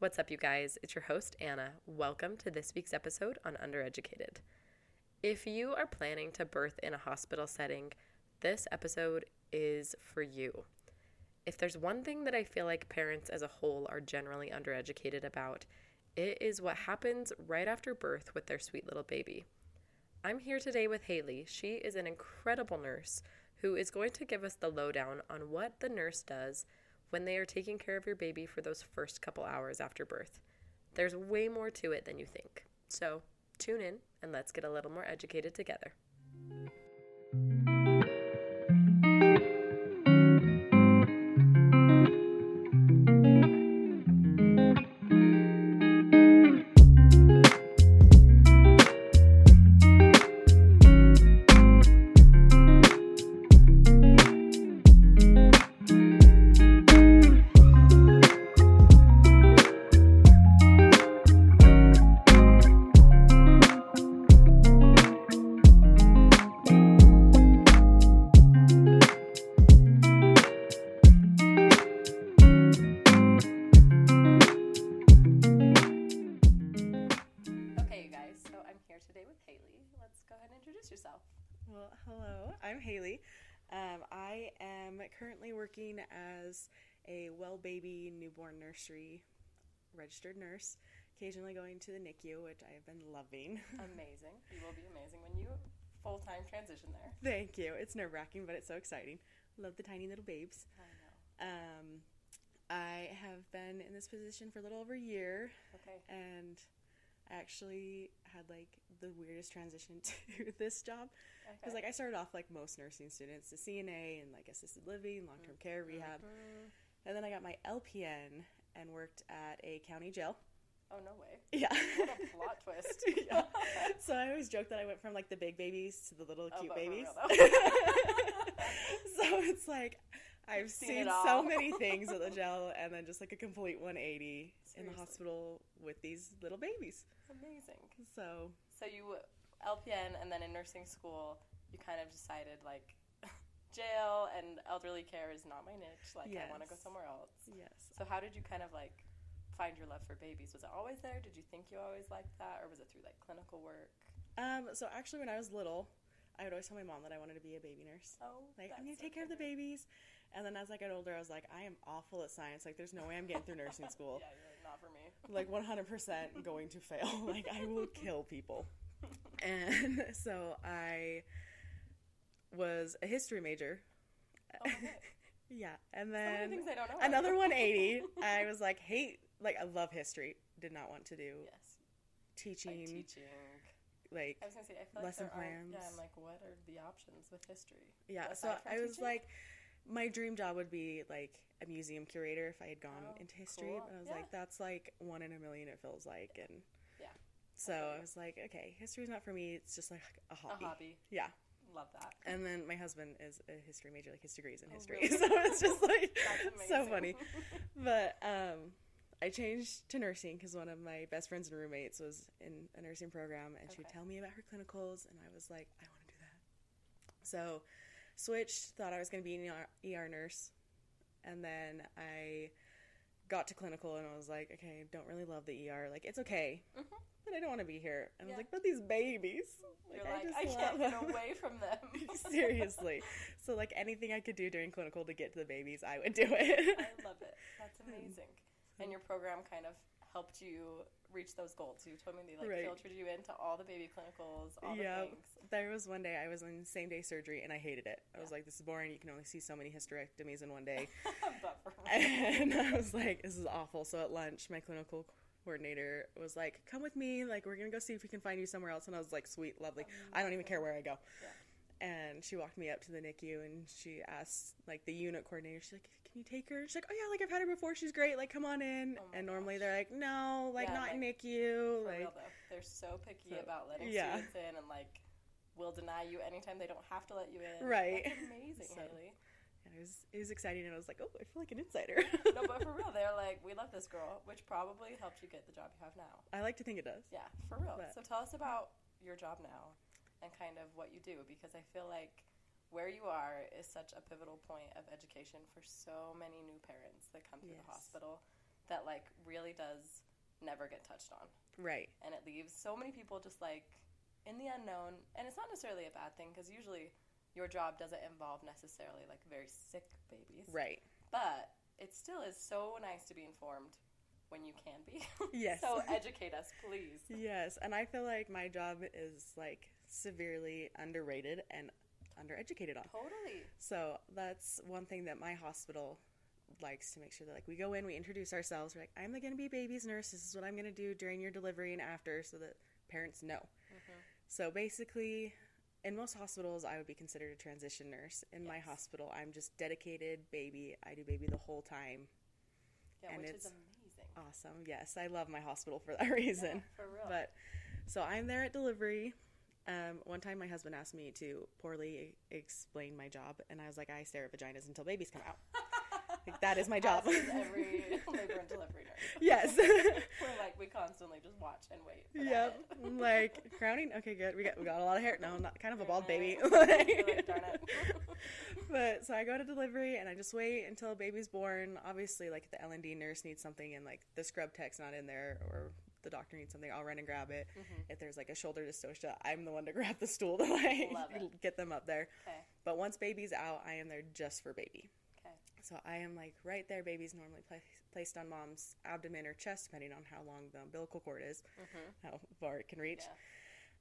What's up, you guys? It's your host, Anna. Welcome to this week's episode on Undereducated. If you are planning to birth in a hospital setting, this episode is for you. If there's one thing that I feel like parents as a whole are generally undereducated about, it is what happens right after birth with their sweet little baby. I'm here today with Haley. She is an incredible nurse who is going to give us the lowdown on what the nurse does when they are taking care of your baby for those first couple hours after birth. There's way more to it than you think. So tune in and let's get a little more educated together. Working as a well baby newborn nursery registered nurse, occasionally going to the NICU, which I have been loving. Amazing. You will be amazing when you full time transition there. Thank you. It's nerve wracking, but it's so exciting. Love the tiny little babes. I know. Um, I have been in this position for a little over a year, Okay. and I actually had like the weirdest transition to this job. Because Okay. like I started off like most nursing students, to CNA and like assisted living, long term care, rehab, Mm. and then I got my LPN and worked at a county jail. Oh no way. Yeah. What a plot twist. yeah. So I always joke that I went from like the big babies to the little Oh, cute babies. so it's like I've seen seen, so many things at the jail, and then just like a complete 180 in the hospital with these little babies. Amazing. So So you LPN and then in nursing school, you kind of decided like jail and elderly care is not my niche. Like I want to go somewhere else. yes, So how did you kind of like find your love for babies? Was it always there? Did you think you always liked that, or was it through like clinical work? um, so actually when I was little, I would always tell my mom that I wanted to be a baby nurse. Oh, Like I'm gonna so take care of the babies. And then as I got older, I was like, I am awful at science. Like, there's no way I'm getting through nursing school. yeah, you're like, not for me. like 100% going to fail. Like I will kill people. And so I was a history major. Oh, okay. yeah, and So then things I don't know. another 180. I was like, hate like I love history. Did not want to do Yes, teaching. like teaching. Like I was gonna say, I feel like lesson there aren't. Yeah. I'm like, what are the options with history? yeah, aside so I was teaching? like, my dream job would be like a museum curator if I had gone Oh, into history. cool. But I was Yeah. like, that's like one in a million. It feels like, and Yeah, So feel I was like, okay, history's not for me. It's just like a hobby. a hobby. Yeah. Love that. And then my husband is a history major, like his degrees in Oh, history. really? So it's just like so funny. But um, I changed to nursing because one of my best friends and roommates was in a nursing program, and she would tell me about her clinicals, and I was like, I want to do that. So switched, thought I was going to be an ER, ER nurse, and then I got to clinical, and I was like, okay, don't really love the ER. Like it's okay. Mhm. But I don't want to be here. And I was like, but these babies. You're Like, like, just I, can't get them." away from them. Seriously. So like anything I could do during clinical to get to the babies, I would do it. I love it. That's amazing. And your program kind of helped you reach those goals. You told me they like Right. filtered you into all the baby clinicals, all the Yep. things. There was one day I was in same day surgery and I hated it. I was like, this is boring. You can only see so many hysterectomies in one day. and I was like, this is awful. So at lunch, my clinical coordinator was like, come with me. Like, we're going to go see if we can find you somewhere else. And I was like, sweet, lovely. Oh, I don't even care where I go. And she walked me up to the NICU and she asked, like, the unit coordinator, she's like, can you take her? She's like, oh, yeah, like, I've had her before. She's great. Like, come on in. Oh and normally gosh. they're like, no, like, Yeah, not like, NICU. Like, real they're so picky So, about letting yeah. students in and like will deny you anytime they don't have to let you in. Right. That's amazing, So- Haley. yeah, it, was, it was exciting. And I was like, oh, I feel like an insider. No, but for real, they're like, we love this girl, which probably helped you get the job you have now. I like to think it does. Yeah, for real. But- So tell us about your job now and kind of what you do because I feel like where you are is such a pivotal point of education for so many new parents that come through the hospital. that like really does never get touched on. Right. And it leaves so many people just like in the unknown. And it's not necessarily a bad thing because usually your job doesn't involve necessarily like very sick babies. Right. But it still is so nice to be informed when you can be. Yes. so educate us, please. Yes, and I feel like my job is like severely underrated and undereducated on. Totally. So that's one thing that my hospital likes to make sure that like we go in, we introduce ourselves. We're like, I'm going to be baby's nurse. This is what I'm going to do during your delivery and after, so that parents know. Mm-hmm. So basically, in most hospitals, I would be considered a transition nurse. In my hospital, I'm just dedicated baby. I do baby the whole time. Yeah, And which it's is amazing. Awesome. Yes, I love my hospital for that reason. for real. But so I'm there at delivery. Um, one time, my husband asked me to poorly explain my job, and I was like, "I stare at vaginas until babies come out. Like, that is my job." As is every labor and delivery nurse. yes. We're like we constantly just watch and wait. Yep. Like crowning. Okay, good. We got we got a lot of hair. No, not kind of a bald baby. Like, darn it. but so I go to delivery and I just wait until a baby's born. Obviously, like the L and D nurse needs something and like the scrub tech's not in there or the doctor needs something, I'll run and grab it. Mm-hmm. If there's like a shoulder dystocia, I'm the one to grab the stool to like get them up there. Okay. But once baby's out, I am there just for baby. So I am like right there. Baby's normally pla- placed on mom's abdomen or chest, depending on how long the umbilical cord is, how far it can reach.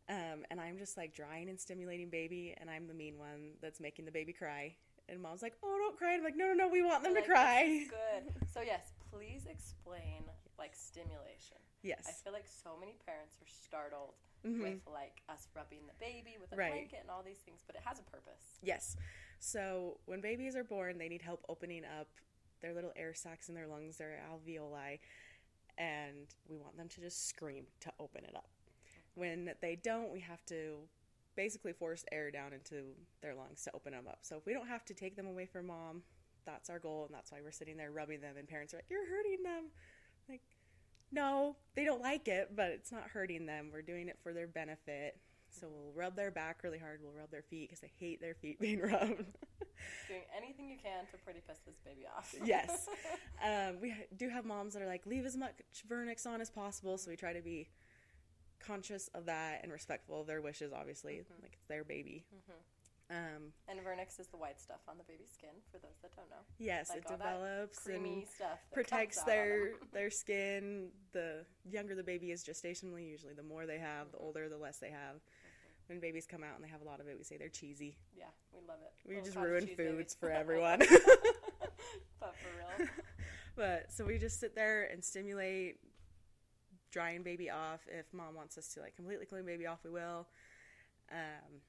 Um, and I'm just like drying and stimulating baby, and I'm the mean one that's making the baby cry. And mom's like, "Oh, don't cry!" And I'm like, "No, no, no, we want them Like, to cry." Good. So yes, please explain like stimulation. Yes, I feel like so many parents are startled Mhm. with like us rubbing the baby with a Right. blanket and all these things, but it has a purpose. yes. So when babies are born, they need help opening up their little air sacs in their lungs, their alveoli, and we want them to just scream to open it up. When they don't, we have to basically force air down into their lungs to open them up. So if we don't have to take them away from mom, that's our goal, and that's why we're sitting there rubbing them. And parents are like, "You're hurting them." Like, no, they don't like it, but it's not hurting them. We're doing it for their benefit. So we'll rub their back really hard. We'll rub their feet because I hate their feet being rubbed. Doing anything you can to pretty piss this baby off. yes. Um, we do have moms that are like, leave as much Vernix on as possible. So we try to be conscious of that and respectful of their wishes, obviously. Like, it's their baby. Um, And Vernix is the white stuff on the baby's skin, for those that don't know. yes, Like it develops and stuff. protects comes out on their their skin. The younger the baby is gestationally, usually the more they have, the older, the less they have. When babies come out and they have a lot of it, we say they're cheesy. Yeah, we love it. We Little just ruin foods babies. for everyone. but for real. But so we just sit there and stimulate drying baby off. If mom wants us to like completely clean baby off, we will. Um,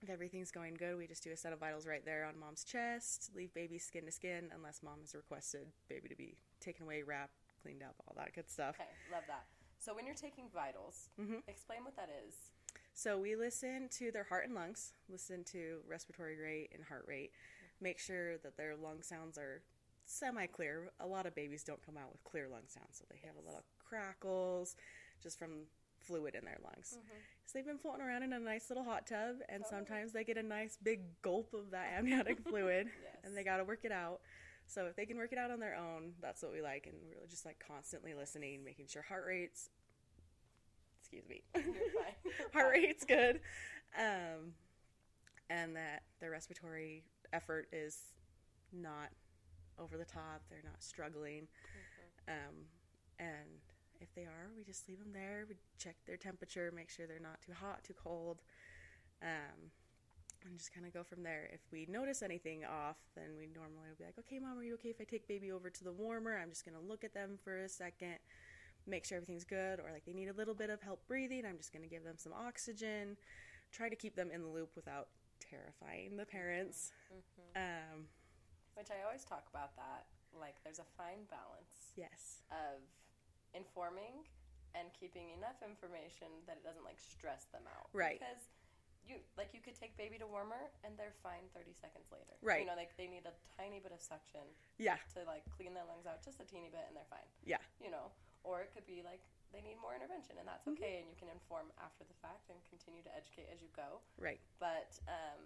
if everything's going good, we just do a set of vitals right there on mom's chest, leave baby skin to skin, unless mom has requested baby to be taken away, wrapped, cleaned up, all that good stuff. Okay, love that. So when you're taking vitals, Mhm. explain what that is. So we listen to their heart and lungs, listen to respiratory rate and heart rate, make sure that their lung sounds are semi clear. A lot of babies don't come out with clear lung sounds, so they have a little crackles just from fluid in their lungs. Mm-hmm. So they've been floating around in a nice little hot tub, and sometimes they get a nice big gulp of that amniotic fluid, Yes. and they got to work it out. So if they can work it out on their own, that's what we like, and we're just like constantly listening, making sure heart rates. Excuse me. Heart rate's good, um, and that their respiratory effort is not over the top. They're not struggling, um, and if they are, we just leave them there. We check their temperature, make sure they're not too hot, too cold, um, and just kind of go from there. If we notice anything off, then we normally will be like, "Okay, mom, are you okay if I take baby over to the warmer? I'm just gonna look at them for a second, make sure everything's good, or like they need a little bit of help breathing. I'm just gonna give them some oxygen. Try to keep them in the loop without terrifying the parents. Um, Which I always talk about that. Like, there's a fine balance yes, of informing and keeping enough information that it doesn't like stress them out. Right. Because you like you could take baby to warmer and they're fine 30 seconds later. Right. You know, like they need a tiny bit of suction yeah, to like clean their lungs out just a teeny bit and they're fine. yeah, You know, or it could be like they need more intervention and that's Mm-hmm. okay and you can inform after the fact and continue to educate as you go. right, But um,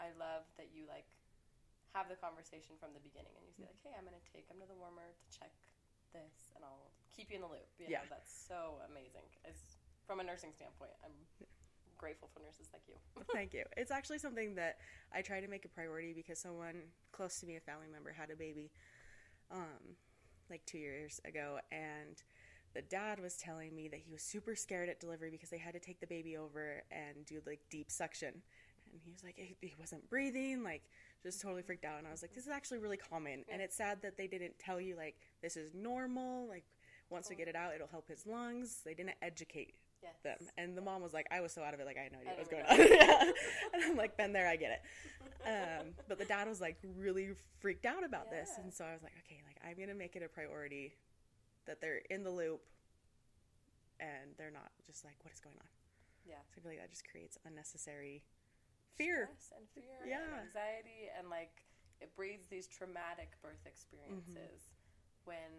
I love that you like have the conversation from the beginning and you say like, hey, I'm gonna take them to the warmer to check this, and I'll keep you in the loop. You Yeah. know, that's so amazing. As from a nursing standpoint, I'm grateful for nurses like you. Thank you. It's actually something that I try to make a priority because someone close to me, a family member, had a baby, um, like two years ago, and the dad was telling me that he was super scared at delivery because they had to take the baby over and do like deep suction, and he was like he, he wasn't breathing, like just totally freaked out. And I was like, this is actually really common, and it's sad that they didn't tell you like this is normal, like. Once we oh. get it out, it'll help his lungs. They didn't educate Yes. them. And the mom was like, I was so out of it, like I had no idea what was going on. yeah. And I'm like, been there, I get it. Um, but the dad was like really freaked out about this, and so I was like, okay, like I'm gonna make it a priority that they're in the loop and they're not just like, what is going on? Yeah. So I feel like that just creates unnecessary fear. Stress and fear Yeah. and anxiety and like it breeds these traumatic birth experiences Mm-hmm. when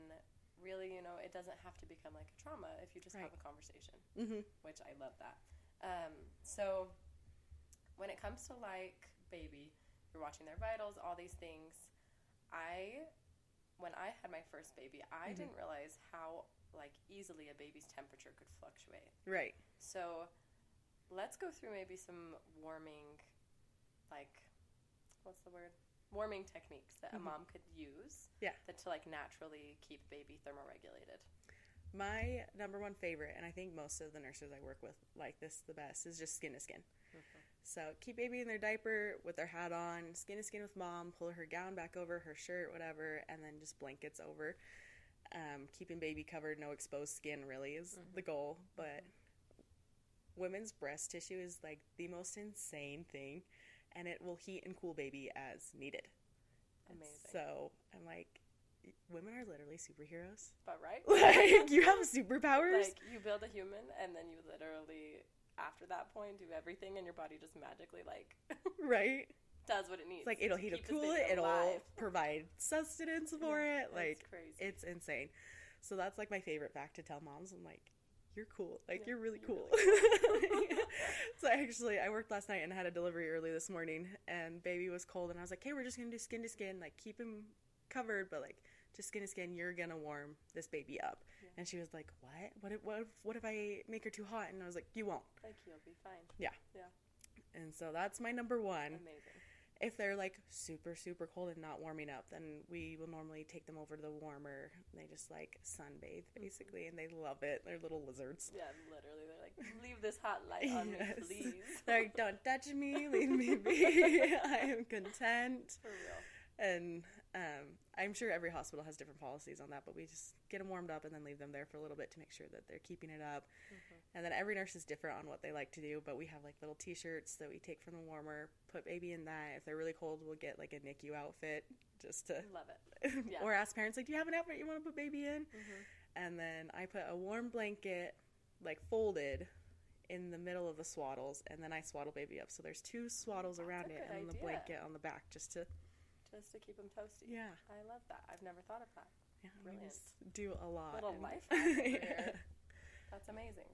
really you know it doesn't have to become like a trauma if you just have a conversation hmm which i love that um, so when it comes to like baby you're watching their vitals all these things i when i had my first baby i Mhm. didn't realize how like easily a baby's temperature could fluctuate Right. so let's go through maybe some warming, like, what's the word? Warming techniques that Mhm. a mom could use. Yeah. That to like naturally keep baby thermoregulated. My number one favorite, and I think most of the nurses I work with like this the best, is just skin to skin. So keep baby in their diaper with their hat on, skin to skin with mom, pull her gown back over her shirt, whatever, and then just blankets over. Um, keeping baby covered, no exposed skin really is the goal. But women's breast tissue is like the most insane thing, and it will heat and cool baby as needed. Amazing. So I'm like, women are literally superheroes. but right? Like you have superpowers. like you build a human and then you literally after that point do everything and your body just magically like right? does what it needs. It's like it'll heat this cool it. It'll alive. provide sustenance for Yeah, it. Like crazy. it's insane. So that's like my favorite fact to tell moms. I'm like, you're cool. Like Yeah, you're really you're cool. really so I actually I worked last night and had a delivery early this morning, and baby was cold, and I was like, hey, we're just gonna do skin to skin, like keep him covered, but like just skin to skin. You're gonna warm this baby up. Yeah. And she was like, what? What? If, what? If, what if I make her too hot? And I was like, you won't. like you'll be fine. Yeah. Yeah. And so that's my number one. Amazing. If they're like super, super cold and not warming up, then we will normally take them over to the warmer. They just like sunbathe mm-hmm. basically, and they love it. They're little lizards. Yeah, literally they're like, leave this hot light on me, please. They're like, don't touch me, leave me be. I am content. For real. And um, I'm sure every hospital has different policies on that, but we just get them warmed up and then leave them there for a little bit to make sure that they're keeping it up. And then every nurse is different on what they like to do, but we have like little T-shirts that we take from the warmer, put baby in that. If they're really cold, we'll get like a NICU outfit just to, Love it. Yeah. or ask parents like, "Do you have an outfit you want to put baby in?" Mhm. And then I put a warm blanket, like folded, in the middle of the swaddles, and then I swaddle baby up. So there's two swaddles around it, and the blanket on the back, just to Just to keep them toasty. yeah, I love that. I've never thought of that. yeah. Brilliant. do a lot. Little life Yeah. That's amazing.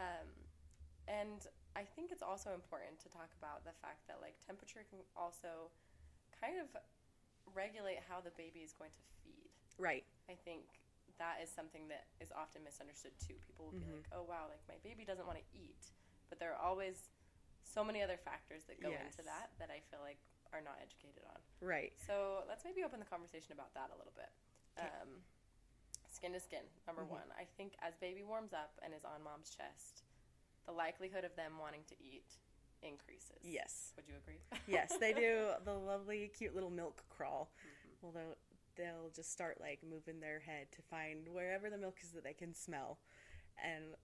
Um, and I think it's also important to talk about the fact that like temperature can also kind of regulate how the baby is going to feed. Right. I think that is something that is often misunderstood too. People will be Mhm. like, "Oh wow, like my baby doesn't want to eat," but there are always so many other factors that go Yes. into that that I feel like are not educated on. Right. So let's maybe open the conversation about that a little bit. Um, skin to skin, number Mhm. one. I think as baby warms up and is on mom's chest, the likelihood of them wanting to eat increases. Yes. Would you agree? Yes, they do the lovely, cute little milk crawl. Mhm. Well, they'll, they'll just start like moving their head to find wherever the milk is that they can smell. And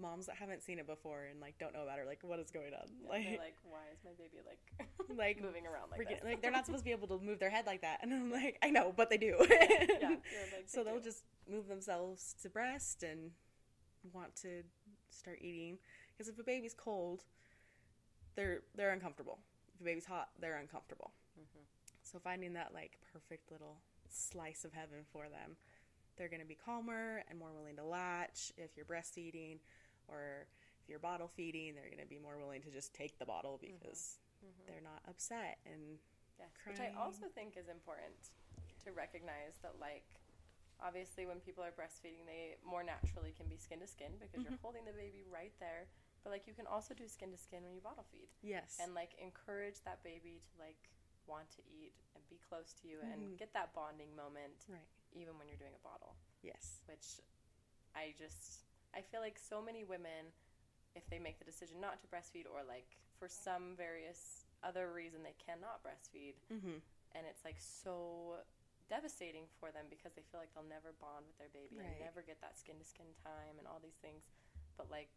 moms that haven't seen it before and like don't know about it, like, what is going on? Yeah, like, they're like, why is my baby like like, moving around like freaking- like they're not supposed to be able to move their head like that. And I'm like, I know, but they do. yeah, you're like, so they they'll do. just move themselves to breast and want to start eating because if a baby's cold they're they're uncomfortable if a baby's hot they're uncomfortable Mhm. so finding that like perfect little slice of heaven for them they're going to be calmer and more willing to latch if you're breastfeeding or if you're bottle feeding they're going to be more willing to just take the bottle because Mhm. they're not upset and Yes, which I also think is important to recognize that, like, obviously when people are breastfeeding, they more naturally can be skin to skin because Mm-hmm. you're holding the baby right there. But like you can also do skin to skin when you bottle feed Yes. and like encourage that baby to like want to eat and be close to you and get that bonding moment right. even when you're doing a bottle Yes. which I just I feel like so many women if they make the decision not to breastfeed or like for some various other reason they cannot breastfeed Mm-hmm. and it's like so devastating for them because they feel like they'll never bond with their baby Right. and never get that skin to skin time and all these things but like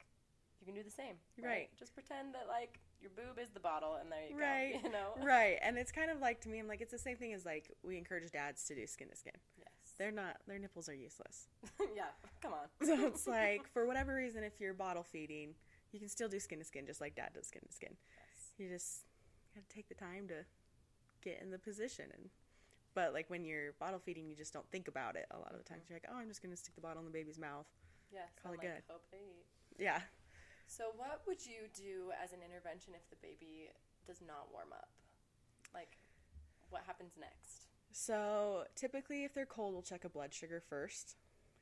you can do the same Right. just pretend that like your boob is the bottle and there you Right. go you know Right. And it's kind of like to me, I'm like, it's the same thing as like we encourage dads to do skin to skin. They're not. Their nipples are useless. yeah come on So it's like for whatever reason, if you're bottle feeding, you can still do skin to skin, just like dad does skin to skin. yes. You just gotta take the time to get in the position and. But like when you're bottle feeding, you just don't think about it. A lot of the times, mm-hmm. you're like, "Oh, I'm just gonna stick the bottle in the baby's mouth." yes Call it like, good. hope they eat Yeah. So, what would you do as an intervention if the baby does not warm up? Like, what happens next? So typically, if they're cold, we'll check a blood sugar first,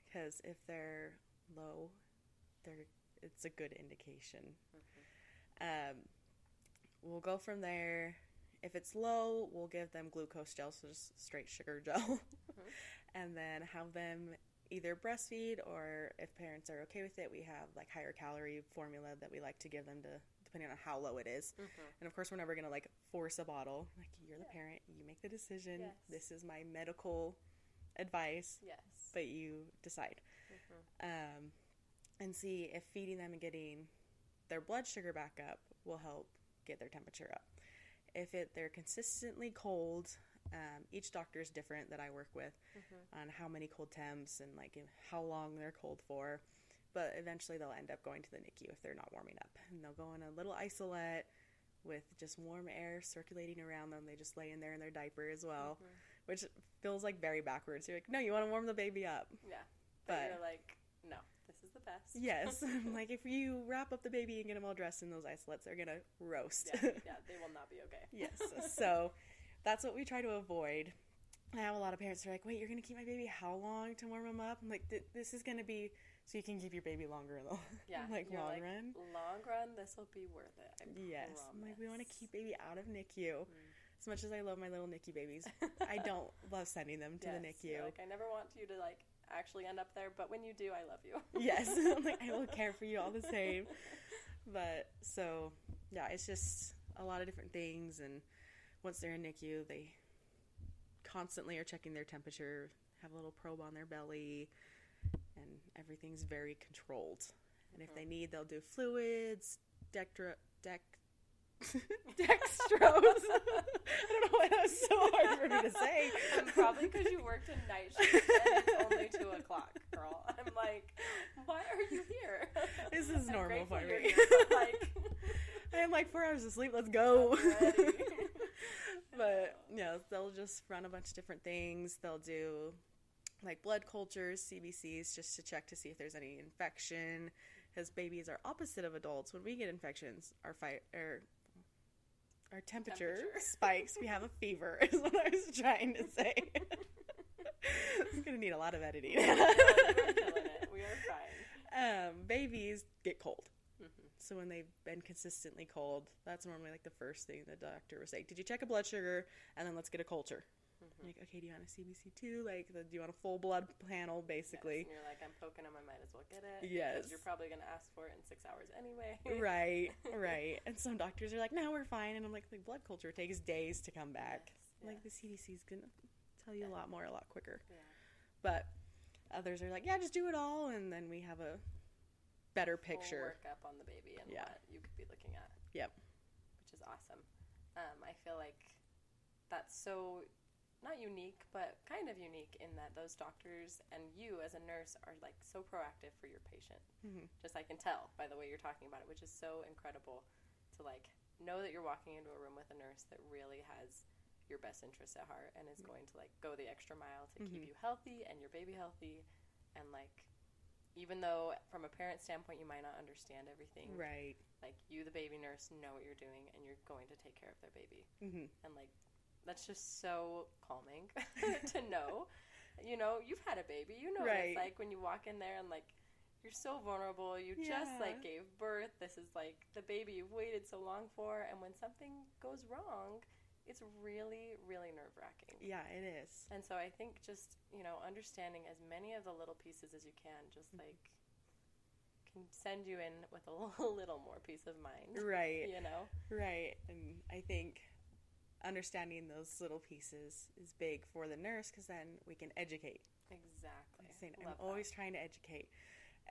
because if they're low, they're it's a good indication. Um, we'll go from there. If it's low, we'll give them glucose gel, so just straight sugar gel, and then have them either breastfeed or if parents are okay with it, we have like higher calorie formula that we like to give them to depending on how low it is. And of course, we're never gonna like force a bottle. Like you're the Yeah. parent, you make the decision. Yes. This is my medical advice, Yes. but you decide. Um, and see if feeding them and getting their blood sugar back up will help get their temperature up. If it they're consistently cold, um, each doctor is different that I work with on how many cold temps and like how long they're cold for. But eventually they'll end up going to the NICU if they're not warming up, and they'll go in a little isolette with just warm air circulating around them. They just lay in there in their diaper as well, mm-hmm. which feels like very backwards. You're like, no, you want to warm the baby up. Yeah. But, But- you're like, no, this is the best. Yes, like if you wrap up the baby and get them all dressed in those isolettes, they're gonna roast. yeah, yeah, they will not be okay. yes, so that's what we try to avoid. I have a lot of parents who are like, "Wait, you're gonna keep my baby how long to warm them up?" I'm like, "This is gonna be so you can keep your baby longer in the Yeah. like long like, run." Long run, this will be worth it. I Yes, I'm like we want to keep baby out of NICU. Mm-hmm. As much as I love my little NICU babies, I don't love sending them to Yes, the NICU. Like, I never want you to like actually end up there, but when you do, I love you. yes, I'm like I will care for you all the same. But so yeah, it's just a lot of different things, and once they're in NICU, they constantly are checking their temperature, have a little probe on their belly, and everything's very controlled. And if they need, they'll do fluids, dectro, dec, dextrose. I don't know why that was so hard for me to say. Um, probably because you worked a night shift and it's only two o'clock, girl. I'm like, why are you here? This is I'm normal for me. like, I'm like four hours of sleep. Let's go. But yeah, they'll just run a bunch of different things. They'll do like blood cultures, CBCs, just to check to see if there's any infection. Because babies are opposite of adults. When we get infections, our fight or our temperature, Temperature. spikes. We have a fever. Is what I was trying to say. it's gonna need a lot of editing. We're killing it. We are fine. um, babies get cold. Mhm. So when they've been consistently cold, that's normally like the first thing the doctor will say. Did you check a blood sugar? And then let's get a culture. Mm-hmm. Like, okay, do you want a CBC too? Like, the, do you want a full blood panel, Yes, basically? and you're like, I'm poking them. I might as well get it. Yes. You're probably gonna ask for it in six hours anyway. right, right. And some doctors are like, no, we're fine. And I'm like, the blood culture takes days to come back. Yes, Like, the yes. CBC's gonna tell you a lot more, a lot quicker. Yeah. But others are like, yeah, just do it all. And then we have a better picture. workup on the baby and Yeah. what you could be looking at. Yep. Which is awesome. Um, I feel like that's so not unique, but kind of unique in that those doctors and you as a nurse are like so proactive for your patient. Mhm. Just I can tell by the way you're talking about it, which is so incredible to like know that you're walking into a room with a nurse that really has your best interests at heart and is going to like go the extra mile to keep Mhm. you healthy and your baby healthy and like even though from a parent standpoint you might not understand everything Right. like you the baby nurse know what you're doing and you're going to take care of their baby hmm and like that's just so calming to know you know, you've had a baby. You know what it's like when you walk in there and like you're so vulnerable. You just like gave birth. This is like the baby you've waited so long for, and when something goes wrong, it's really, really nerve wracking. Yeah, it is. And so I think just you know understanding as many of the little pieces as you can, just Mm-hmm. like can send you in with a little more peace of mind. Right. You know. Right. And I think understanding those little pieces is big for the nurse because then we can educate. Exactly. Saying, I'm always trying to educate.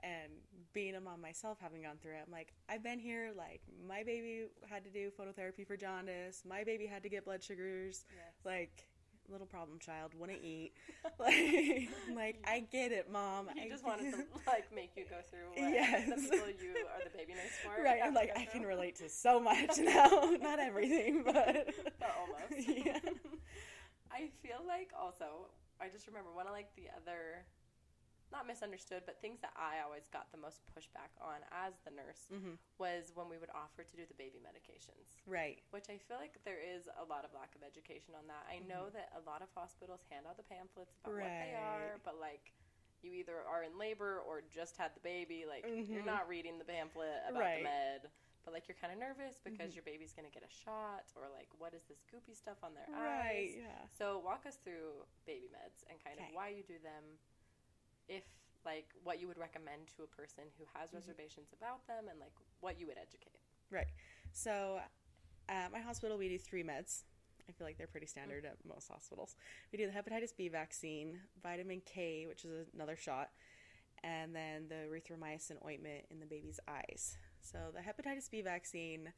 And being a mom myself, having gone through it, I'm like, I've been here. Like, my baby had to do phototherapy for jaundice. My baby had to get blood sugars. Yes. Like, little problem child, wouldn't eat. like, like, I get it, mom. He I just wanted to like make you go through what Yes. the people you are the baby nurse for. Right, I'm like, I can relate to so much now. Not everything, but, But almost. yeah. I feel like also I just remember one of like the other not misunderstood, but things that I always got the most pushback on as the nurse Mhm. was when we would offer to do the baby medications. Right. Which I feel like there is a lot of lack of education on that. I know that a lot of hospitals hand out the pamphlets about what they are, Mm-hmm. But like you either are in labor or just had the baby, like you're Mhm. not reading the pamphlet about Right. Mm-hmm. the med. But like you're kind of nervous because your baby's gonna get a shot, or like what is this goopy stuff on their Right, eyes? yeah. So walk us through baby meds and kind of why you do them, if like what you would recommend to a person who has Mm-hmm. reservations about them, and like what you would educate. Right. So at my hospital, we do three meds. I feel like they're pretty standard mm. at most hospitals. We do the hepatitis B vaccine, vitamin K, which is another shot, and then the erythromycin ointment in the baby's eyes. So the hepatitis B vaccine,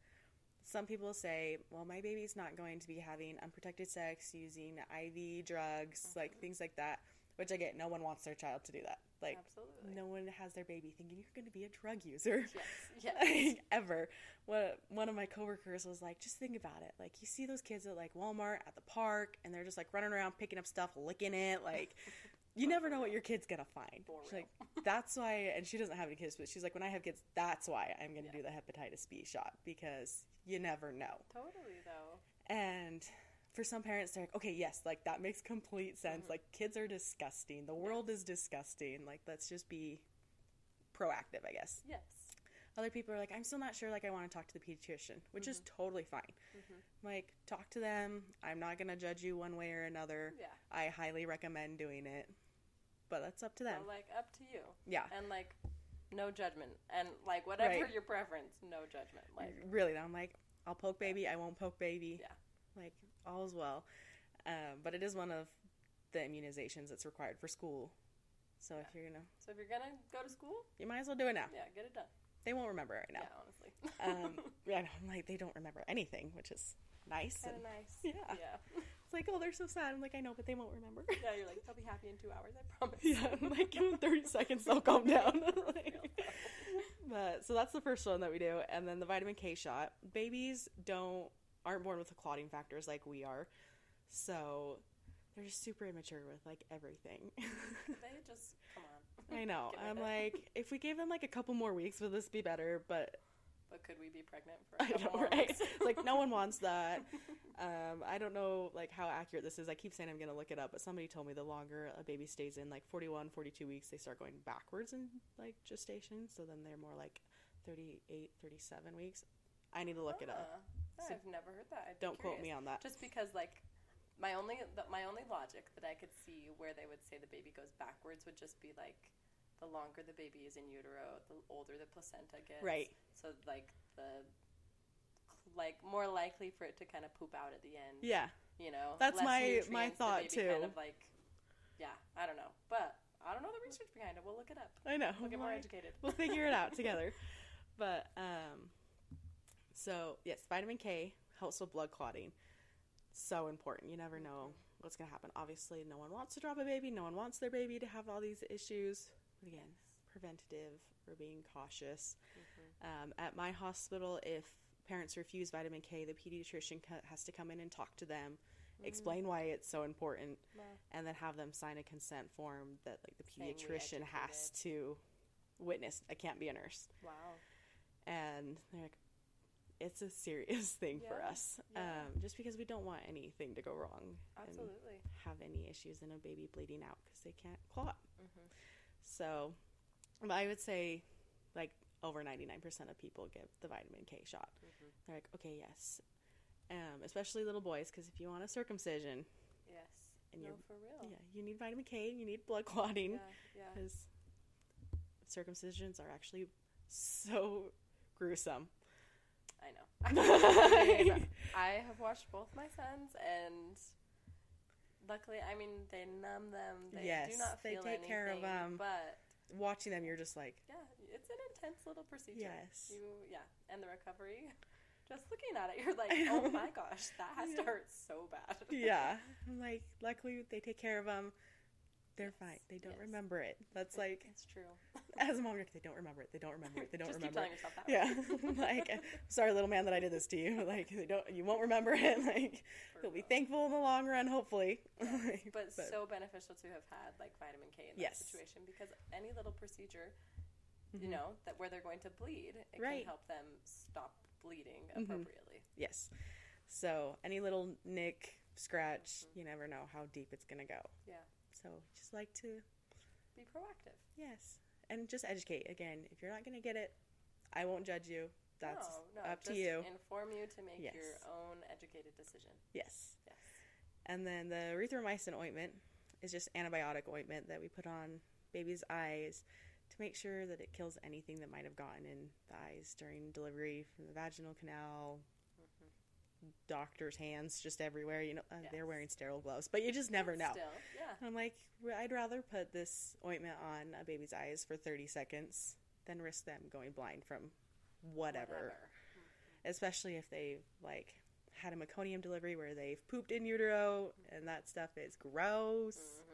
some people say, well, my baby's not going to be having unprotected sex using IV drugs, like mm-hmm. things like that, which I get. No one wants their child to do that. Like, Absolutely. no one has their baby thinking you're going to be a drug user Yes. Yes. like ever. What one of my coworkers was like, just think about it. Like you see those kids at like Walmart at the park, and they're just like running around picking up stuff, licking it. Like you never know what your kid's gonna find. For She's like, that's why. And she doesn't have any kids, but she's like, when I have kids, that's why I'm gonna do the hepatitis B shot because you never know. Totally though. And for some parents, they're like, okay, yes, like that makes complete sense. Mm-hmm. Like kids are disgusting. The world is disgusting. Like let's just be proactive, I guess. Yes. Other people are like, I'm still not sure. Like, I want to talk to the pediatrician, which is Mm-hmm. totally fine. Like, talk to them. I'm not going to judge you one way or another. Yeah. I highly recommend doing it, but that's up to them. So like up to you. yeah. And like no judgment. And like whatever Right. your preference, no judgment. Like really, I'm like, I'll poke baby. I won't poke baby. Yeah. Like, all's well. Um, but it is one of the immunizations that's required for school. So if you're to, so if you're gonna go to school, you might as well do it now. yeah, get it done. They won't remember it right now. Yeah, honestly. Um, yeah, I'm like, they don't remember anything, which is nice. Kinda nice. Yeah. Yeah. It's like, oh, they're so sad. I'm like, I know, but they won't remember. Yeah, you're like, they'll be happy in two hours, I promise. yeah, I'm like, give them 30 seconds, they'll calm down. Like, but so that's the first one that we do, and then the vitamin K shot. Babies don't aren't born with the clotting factors like we are, so they're just super immature with like everything. they just come on. I know. I'm like, if we gave them like a couple more weeks, would this be better? But But could we be pregnant for a I know, right? like, no one wants that. Um, I don't know like how accurate this is. I keep saying I'm gonna look it up, but somebody told me the longer a baby stays in, like 41, 42 weeks, they start going backwards in like gestation. So then they're more like 38, 37 weeks. I need to look it up. So I've never heard that. I'd Don't quote me on that. Just because, like, my only the, my only logic that I could see where they would say the baby goes backwards would just be like the longer the baby is in utero, the older the placenta gets. Right. So like the like more likely for it to kind of poop out at the end. Yeah, You know. That's my- my thought, too. Kind of like, yeah, I don't know, but I don't know the research behind it. We'll look it up. I know. We'll get more educated. we'll figure it out together. But um, so yes, vitamin K helps with blood clotting. So important. You never know what's gonna happen. Obviously, no one wants to drop a baby. No one wants their baby to have all these issues. But again, preventative. We're being cautious. Um, at my hospital, if parents refuse vitamin K, the pediatrician co- has to come in and talk to them, explain why it's so important, and then have them sign a consent form that like the pediatrician has to witness. I can't be a nurse, Wow. and they're like, it's a serious thing for us. yeah. Um, just because we don't want anything to go wrong Absolutely. and have any issues in a baby bleeding out because they can't clot. Mhm. So, I would say like over 99% of people get the vitamin K shot. Mhm. They're like, okay, yes. Um, especially little boys, because if you want a circumcision, Yes. And no, you're- for real. yeah, you need vitamin K and you need blood clotting. Yeah. Yeah. because circumcisions are actually so gruesome. I know. I, mean, I have watched both my sons, and luckily, I mean, they numb them. They Yes, do not feel they take care of them. Um, but Watching them, you're just like, yeah, it's an intense little procedure. Yes. You yeah, and the recovery. Just looking at it, you're like, oh my gosh, that has to hurt so bad. yeah. I'm like, luckily they take care of them. They're Yes, fine. They don't yes. remember it. That's like, it's true. as a mom, they don't remember it. They don't remember it. They don't Just keep remember telling it. yourself that. Yeah, like sorry, little man, that I did this to you. Like they don't, you won't remember it. Like For you'll be thankful in the long run, hopefully. Like, but, so beneficial to have had like vitamin K in that Yes. situation because any little procedure, you Mhm. know, that where they're going to bleed, it Right. can help them stop bleeding Mhm. appropriately. yes. So any little nick, scratch, Mhm. you never know how deep it's gonna go. Yeah. So just like to, Be proactive. yes, and just educate. Again, if you're not gonna get it, I won't judge you. That's no, no, up to you. Inform you to make your own educated decision. Yes. Yes. And then the erythromycin ointment is just antibiotic ointment that we put on baby's eyes to make sure that it kills anything that might have gotten in the eyes during delivery from the vaginal canal. Doctor's hands just everywhere. You know, uh, they're wearing sterile gloves, but you just never know. Still, yeah. I'm like, I'd rather put this ointment on a baby's eyes for 30 seconds than risk them going blind from whatever. Especially if they've like had a meconium delivery where they've pooped in utero and that stuff is gross Mhm.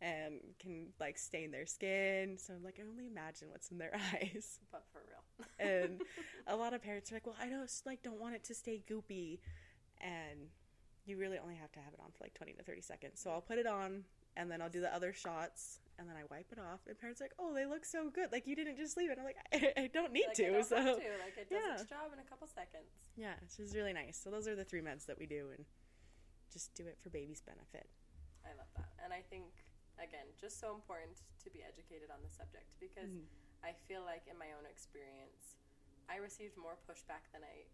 And can like stain their skin. So I'm like, I only imagine what's in their eyes. But for real. And a lot of parents are like, well, I just like don't want it to stay goopy, and you really only have to have it on for like 20 to 30 seconds. So I'll put it on, and then I'll do the other shots, and then I wipe it off. And parents are like, oh, they look so good. Like you didn't just leave it. I'm like, I, I don't need like, to. I don't so have to. Like it does yeah. its job in a couple seconds. yeah, it's just really nice. So those are the three meds that we do, and just do it for baby's benefit. I love that. And I think, again, just so important to be educated on the subject because Mhm. I feel like in my own experience, I received more pushback than I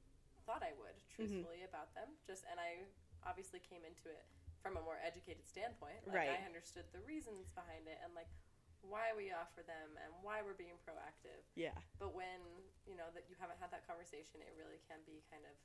thought I would, truthfully, about them. Just and I obviously came into it from a more educated standpoint. Like Right. I understood the reasons behind it and like why we offer them and why we're being proactive. Yeah, But when, you know, that you haven't had that conversation, it really can be kind of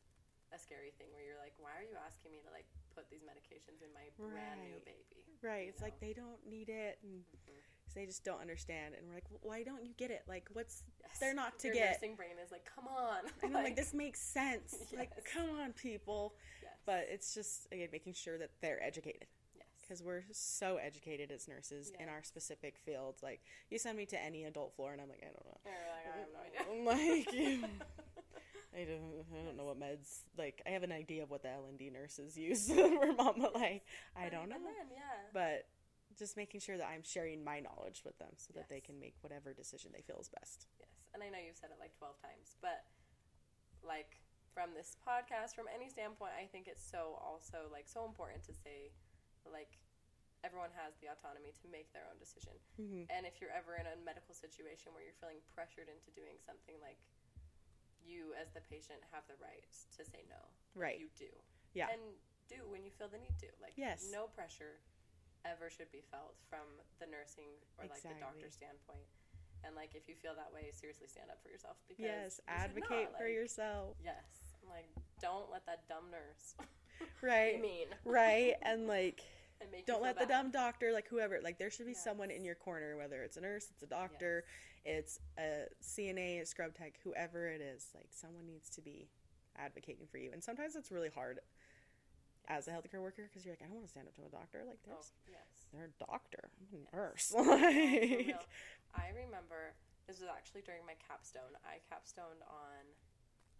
a scary thing where you're like, why are you asking me to like put these medications in my brand new baby? right. It's like they don't need it, and Mhm. 'cause they just don't understand. And we're like, well, why don't you get it? Like, what's Yes. They're not to Your get. nursing brain is like, come on. And I'm like, this makes sense. Like, come on, people. Yes. But it's just again making sure that they're educated yes. because we're so educated as nurses in our specific fields. Like, you send me to any adult floor, and I'm like, I don't know. Like, I have no idea. Like, you- I don't, I don't know what meds. Like, I have an idea of what the L and D nurses use for but like, I don't know. yeah. But just making sure that I'm sharing my knowledge with them so that they can make whatever decision they feel is best. Yes, and I know you've said it like 12 times, but like from this podcast, from any standpoint, I think it's so also like so important to say like everyone has the autonomy to make their own decision. Mm-hmm. And if you're ever in a medical situation where you're feeling pressured into doing something like you as the patient have the right to say no. Right. You do. Yeah. And do when you feel the need to. Like Yes. no pressure ever should be felt from the nursing or like the Exactly. doctor's standpoint. And like if you feel that way, seriously stand up for yourself because Yes, you advocate for like- yourself. Yes. I'm like don't let that dumb nurse Right. mean. right and like And make don't let the bad. dumb doctor like whoever like there should be someone in your corner whether it's a nurse it's a doctor it's a cna a scrub tech whoever it is like someone needs to be advocating for you and sometimes it's really hard as a healthcare worker because you're like i don't want to stand up to a doctor like Oh, there's yes. they're a doctor i'm a Yes. nurse No, like. I remember this was actually during my capstone. I capstoned on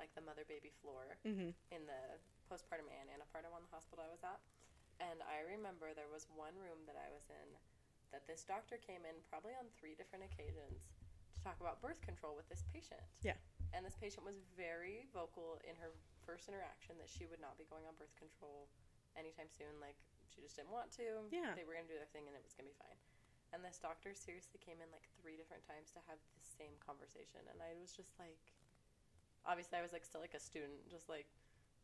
like the mother baby floor Mhm. in the postpartum and antepartum on the hospital I was at. And I remember there was one room that I was in that this doctor came in probably on three different occasions to talk about birth control with this patient. Yeah. And this patient was very vocal in her first interaction that she would not be going on birth control anytime soon. Like, she just didn't want to. Yeah. They were going to do their thing and it was going to be fine. And this doctor seriously came in like three different times to have the same conversation. And I was just like, obviously, I was like still like a student, just like,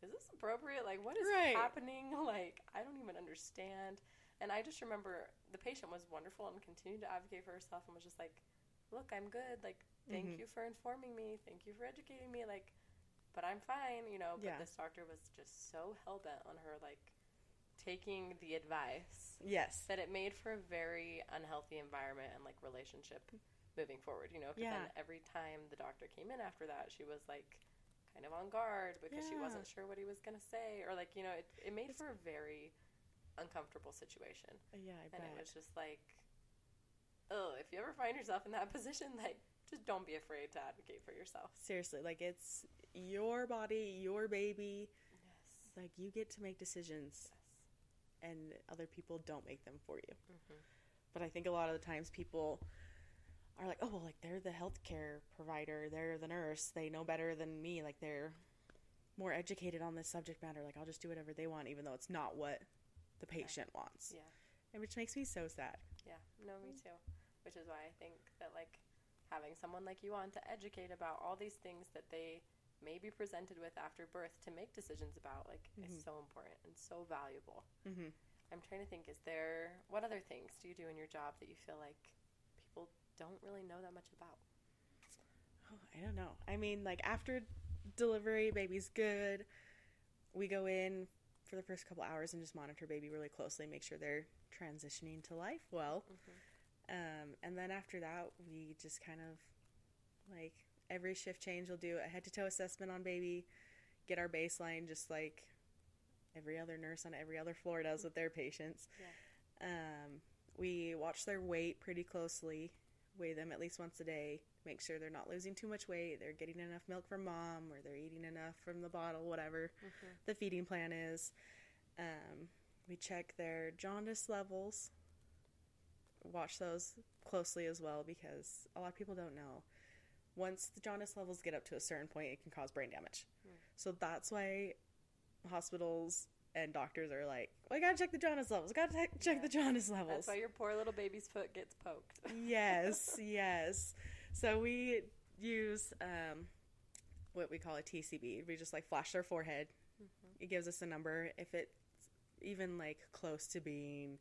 is this appropriate? Like, what is Right. happening? Like, I don't even understand. And I just remember the patient was wonderful and continued to advocate for herself and was just like, look, I'm good. Like, thank Mhm. you for informing me. Thank you for educating me. Like, but I'm fine, you know. But Yeah. this doctor was just so hell bent on her, like, taking the advice Yes. that it made for a very unhealthy environment and, like, relationship moving forward, you know. 'cause Yeah. then every time the doctor came in after that, she was, like, kind of on guard because she wasn't sure what he was going to say. Or, like, you know, it, it made for a very uncomfortable situation. Yeah, I And bet. it was just like, oh, if you ever find yourself in that position, like, just don't be afraid to advocate for yourself. Seriously, like it's your body, your baby. Yes. Like you get to make decisions, Yes. and other people don't make them for you. Mhm. But I think a lot of the times people are like, oh, well, like they're the healthcare provider, they're the nurse, they know better than me, like they're more educated on this subject matter. Like I'll just do whatever they want, even though it's not what the patient wants. Yeah. And which makes me so sad. Yeah. No, me too. Which is why I think that, like, having someone like you on to educate about all these things that they may be presented with after birth to make decisions about, like, Mhm. is so important and so valuable. Mm-hmm. I'm trying to think, is there, what other things do you do in your job that you feel like people don't really know that much about? Oh, I don't know. I mean, like after delivery, baby's good. We go in for the first couple hours and just monitor baby really closely, make sure they're transitioning to life well. Um, and then after that, we just kind of like every shift change, we'll do a head to toe assessment on baby, get our baseline just like every other nurse on every other floor does with their patients. Um, we watch their weight pretty closely, weigh them at least once a day, make sure they're not losing too much weight, they're getting enough milk from mom, or they're eating enough from the bottle, whatever Mhm. the feeding plan is. Um, we check their jaundice levels, watch those closely as well because a lot of people don't know. Once the jaundice levels get up to a certain point, it can cause brain damage. Hmm. So that's why hospitals and doctors are like, "We gotta check the jaundice levels. Gotta te- check Yeah. the jaundice levels." That's why your poor little baby's foot gets poked. yes, yes. So we use um, what we call a TCB. We just like flash their forehead. It gives us a number. If it's even like close to being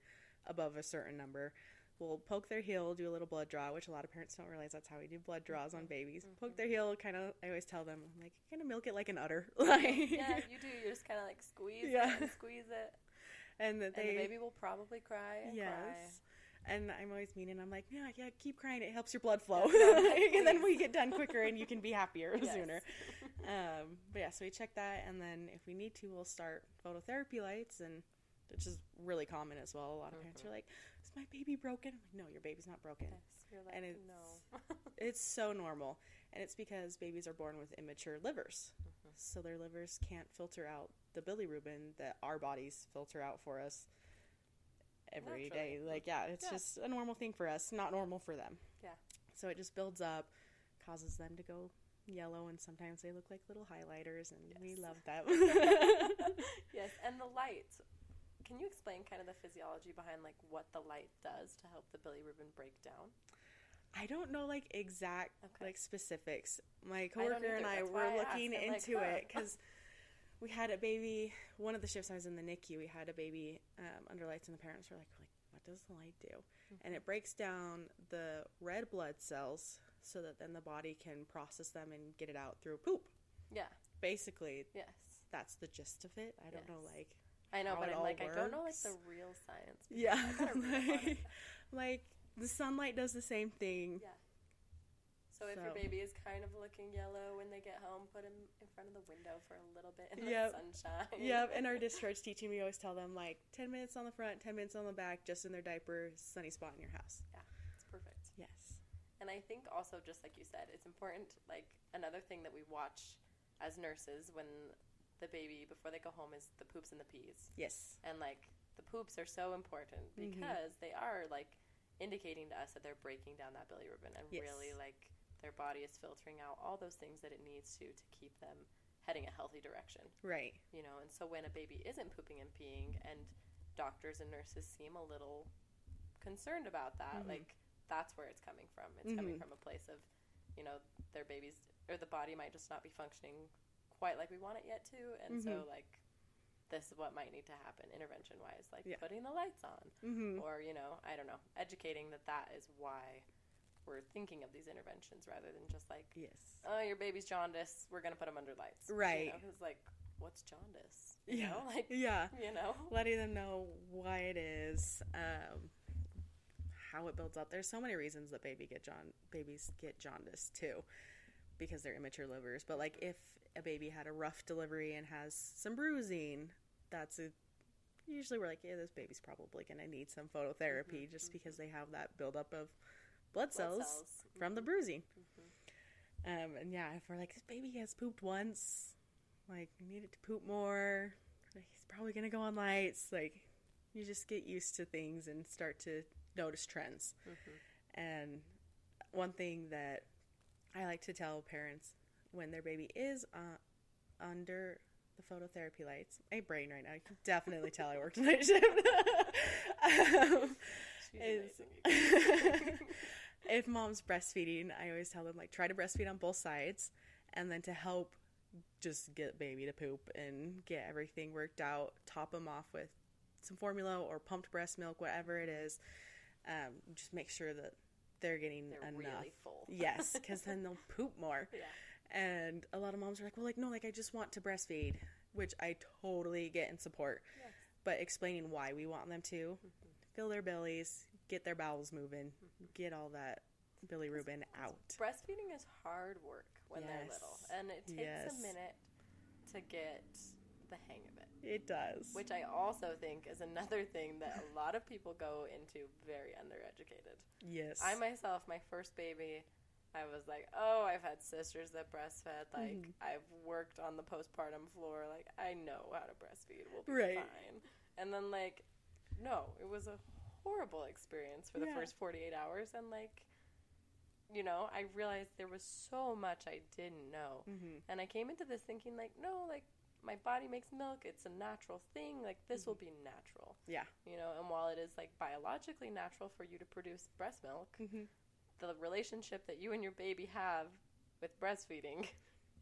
above a certain number, we'll poke their heel, do a little blood draw, which a lot of parents don't realize that's how we do blood draws on babies. Poke their heel, kind of. I always tell them, I'm like, kind of milk it like an udder, like, yeah, you do. You just kind of like squeeze Yeah. it and squeeze it. and that And the baby will probably cry and yes. cry. And I'm always mean, and I'm like, yeah, yeah, keep crying. It helps your blood flow, Yeah, and then we get done quicker, and you can be happier Yes. sooner. Um, but yeah, so we check that, and then if we need to, we'll start phototherapy lights, and which is really common as well. A lot of parents Mhm. are like, "Is my baby broken?" I'm like, no, your baby's not broken. Yes, you're like, And it's- no. It's so normal, and it's because babies are born with immature livers, Mhm. so their livers can't filter out the bilirubin that our bodies filter out for us every day. Naturally. Like, yeah, it's Yeah. just a normal thing for us, not normal for them. Yeah. So it just builds up, causes them to go yellow, and sometimes they look like little highlighters, and we love them. yes, and the light. Can you explain kind of the physiology behind like what the light does to help the bilirubin break down? I don't know like exact Okay. like specifics. My coworker and. I That's were I looking like, into huh. it because we had a baby. One of the shifts I was in the NICU, we had a baby um, under lights, and the parents were like, "Like, what does the light do?" And it breaks down the red blood cells so that then the body can process them and get it out through poop. Yeah. Basically, Yes. that's the gist of it. I don't know, like I know, but I'm like, I don't know like the real science. yeah, it. I gotta read up on it. like, like the sunlight does the same thing. Yeah. So if your baby is kind of looking yellow when they get home, put them in front of the window for a little bit in Yep. the sunshine. Yep, in our discharge teaching, we always tell them like 10 minutes on the front, 10 minutes on the back, just in their diaper, sunny spot in your house. Yeah, it's perfect. Yes. And I think also, just like you said, it's important. Like another thing that we watch as nurses when the baby before they go home is the poops and the pees, Yes. and like the poops are so important Mhm. because they are like indicating to us that they're breaking down that bilirubin and Yes. really like their body is filtering out all those things that it needs to to keep them heading a healthy direction. Right. You know, and so when a baby isn't pooping and peeing and doctors and nurses seem a little concerned about that, Mhm. like that's where it's coming from. It's coming Mhm. from a place of, you know, their babies or the body might just not be functioning quite like we want it yet to, and so Mhm. like this is what might need to happen intervention wise, like Yeah. putting the lights on Mm-hmm. or you know i don't know educating that that is why we're thinking of these interventions rather than just like Yes. oh your baby's jaundice we're gonna put them under lights Right. you know, it's like what's jaundice you Yeah. know like Yeah. you know Letting them know why it is, um, how it builds up. There's so many reasons that baby get jaun- babies get jaundice too, because they're immature livers. But like if a baby had a rough delivery and has some bruising, that's a usually we're like, yeah, this baby's probably gonna need some phototherapy just because they have that buildup of blood Blood cells, cells. from the bruising. Mhm. Um, and yeah, if we're like, this baby has pooped once, like, we need it to poop more, like, he's probably gonna go on lights. Like, you just get used to things and start to notice trends. Mhm. And one thing that I like to tell parents when their baby is uh, under the phototherapy lights, my brain right now, you can definitely tell I worked night shift. um, is- if mom's breastfeeding, I always tell them like try to breastfeed on both sides, and then to help just get baby to poop and get everything worked out, top them off with some formula or pumped breast milk, whatever it is. Um, just make sure that they're getting they're enough. really full yes, because then they'll poop more. yeah And a lot of moms are like, well, like no, like I just want to breastfeed, which I totally get and support. yes But explaining why we want them to Mhm. fill their bellies, get their bowels moving, Mhm. get all that bilirubin out. breastfeeding is hard work when they're little and it takes Yes. a minute to get the hang of it It does. which I also think is another thing that a lot of people go into very undereducated. yes. I myself, my first baby, I was like, oh, I've had sisters that breastfed. Like, Mhm. I've worked on the postpartum floor. Like, I know how to breastfeed. We'll be Right. fine. And then, like, no, it was a horrible experience for the Yeah. first 48 hours. And, like, you know, I realized there was so much I didn't know. hmm And I came into this thinking, like, no, like, my body makes milk. It's a natural thing. Like, this will be natural. Yeah. You know, and while it is, like, biologically natural for you to produce breast milk, hmm the relationship that you and your baby have with breastfeeding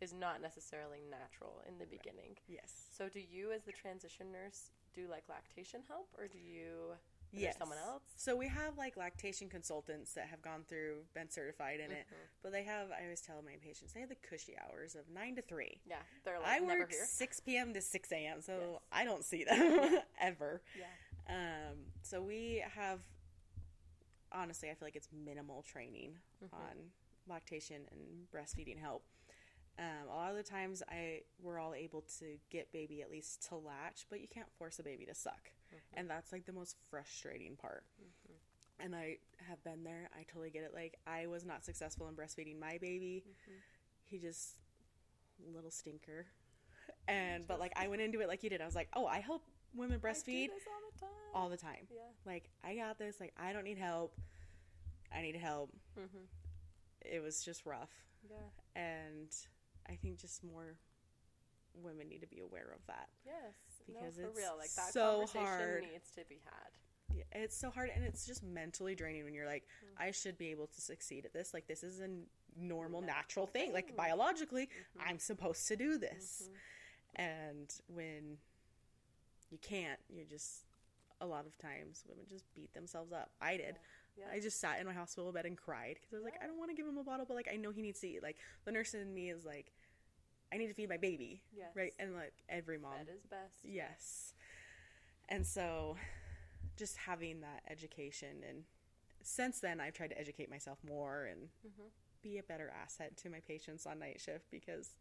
is not necessarily natural in the beginning. Yes. So, do you, as the transition nurse, do like lactation help, or do you? Yes. someone else? So we have like lactation consultants that have gone through, been certified in it, Mhm. but they have. I always tell my patients they have the cushy hours of nine to three. Yeah, they're like I work here. six p.m. to six a.m. So Yes. I don't see them ever. Yeah. Um, so we have, honestly, I feel like it's minimal training Mhm. on lactation and breastfeeding help. Um, a lot of the times, I we're all able to get baby at least to latch, but you can't force a baby to suck, Mhm. and that's like the most frustrating part. Mhm. And I have been there. I totally get it. Like I was not successful in breastfeeding my baby. Mhm. He just little stinker. And but like I went into it like you did. I was like, oh, I help women breastfeed this all the time. all the time. yeah. Like I got this. Like I don't need help. I need help. hmm It was just rough, Yeah. and I think just more women need to be aware of that. Yes. Because no, for it's real. Like that so conversation hard. needs to be had. Yeah, it's so hard, and it's just mentally draining when you're like, Mhm. I should be able to succeed at this. Like this is a normal, Natural natural thing. Like thing. biologically, Mhm. I'm supposed to do this. Mhm. And when you can't, you just a lot of times women just beat themselves up. I did. Yeah. I just sat in my hospital bed and cried because I was like, I don't want to give him a bottle, but like I know he needs to eat. Like the nurse in me is like, I need to feed my baby, Yes. right? And like every mom, That is best. yes. And so, just having that education, and since then I've tried to educate myself more and hmm be a better asset to my patients on night shift because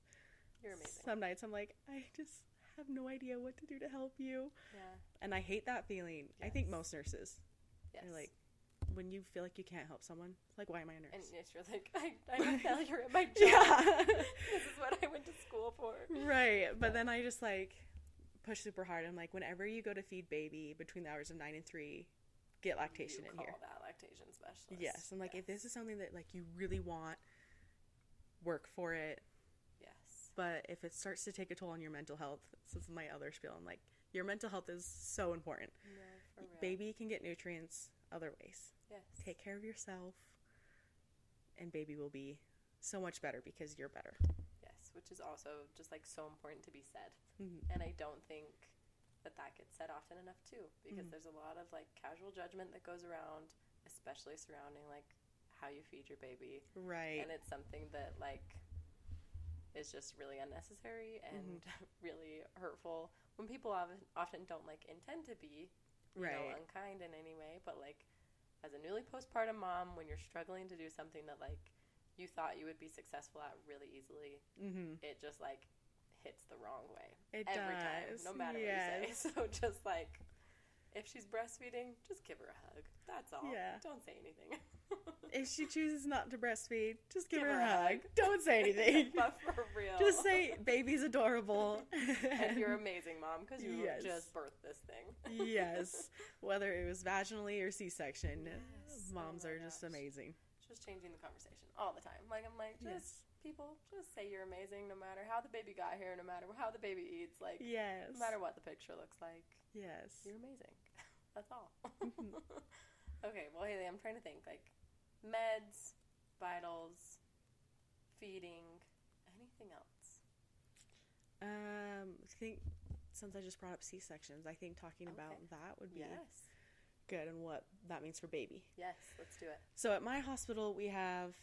You're amazing. some nights I'm like, I just have no idea what to do to help you. yeah. And I hate that feeling. I think most nurses Yes. are like, when you feel like you can't help someone, like, why am I a nurse? and yes, you're like, I, I'm a failure at my job. yeah. this is what I went to school for. right. But then I just like push super hard. I'm like, whenever you go to feed baby between the hours of nine and three, get lactation you in call here. that lactation specialist. Yes. I'm like, if this is something that like you really want, work for it. But if it starts to take a toll on your mental health, this is my other spiel. I'm like, your mental health is so important. No, for real. Baby can get nutrients other ways. Yes. Take care of yourself, and baby will be so much better because you're better. Yes, which is also just like so important to be said. Mhm. And I don't think that that gets said often enough too, because Mhm. there's a lot of like casual judgment that goes around, especially surrounding like how you feed your baby, Right. and it's something that like is just really unnecessary and Mm-hmm. really hurtful when people often often don't like intend to be you know, Right. unkind in any way, but like as a newly postpartum mom, when you're struggling to do something that like you thought you would be successful at really easily, mm-hmm. it just like hits the wrong way It every does. time, no matter yes. what you say. So just like if she's breastfeeding, just give her a hug. That's all. Yeah. Don't say anything. If she chooses not to breastfeed, just give, her, a hug. Don't say anything. but for real. just say baby's adorable. and you're amazing, mom, because you Yes. just birthed this thing. yes, whether it was vaginally or C-section, Yes. moms Oh are just gosh. amazing. Just changing the conversation all the time. Like I'm like, just Yes. People, just say you're amazing, no matter how the baby got here, no matter how the baby eats, like Yes. no matter what the picture looks like. Yes. You're amazing. That's all. Mhm. okay, well, Haley, I'm trying to think like meds, vitals, feeding, anything else. Um, I think since I just brought up C-sections, I think talking about that would be Yes. good and what that means for baby. Yes, let's do it. So at my hospital, we have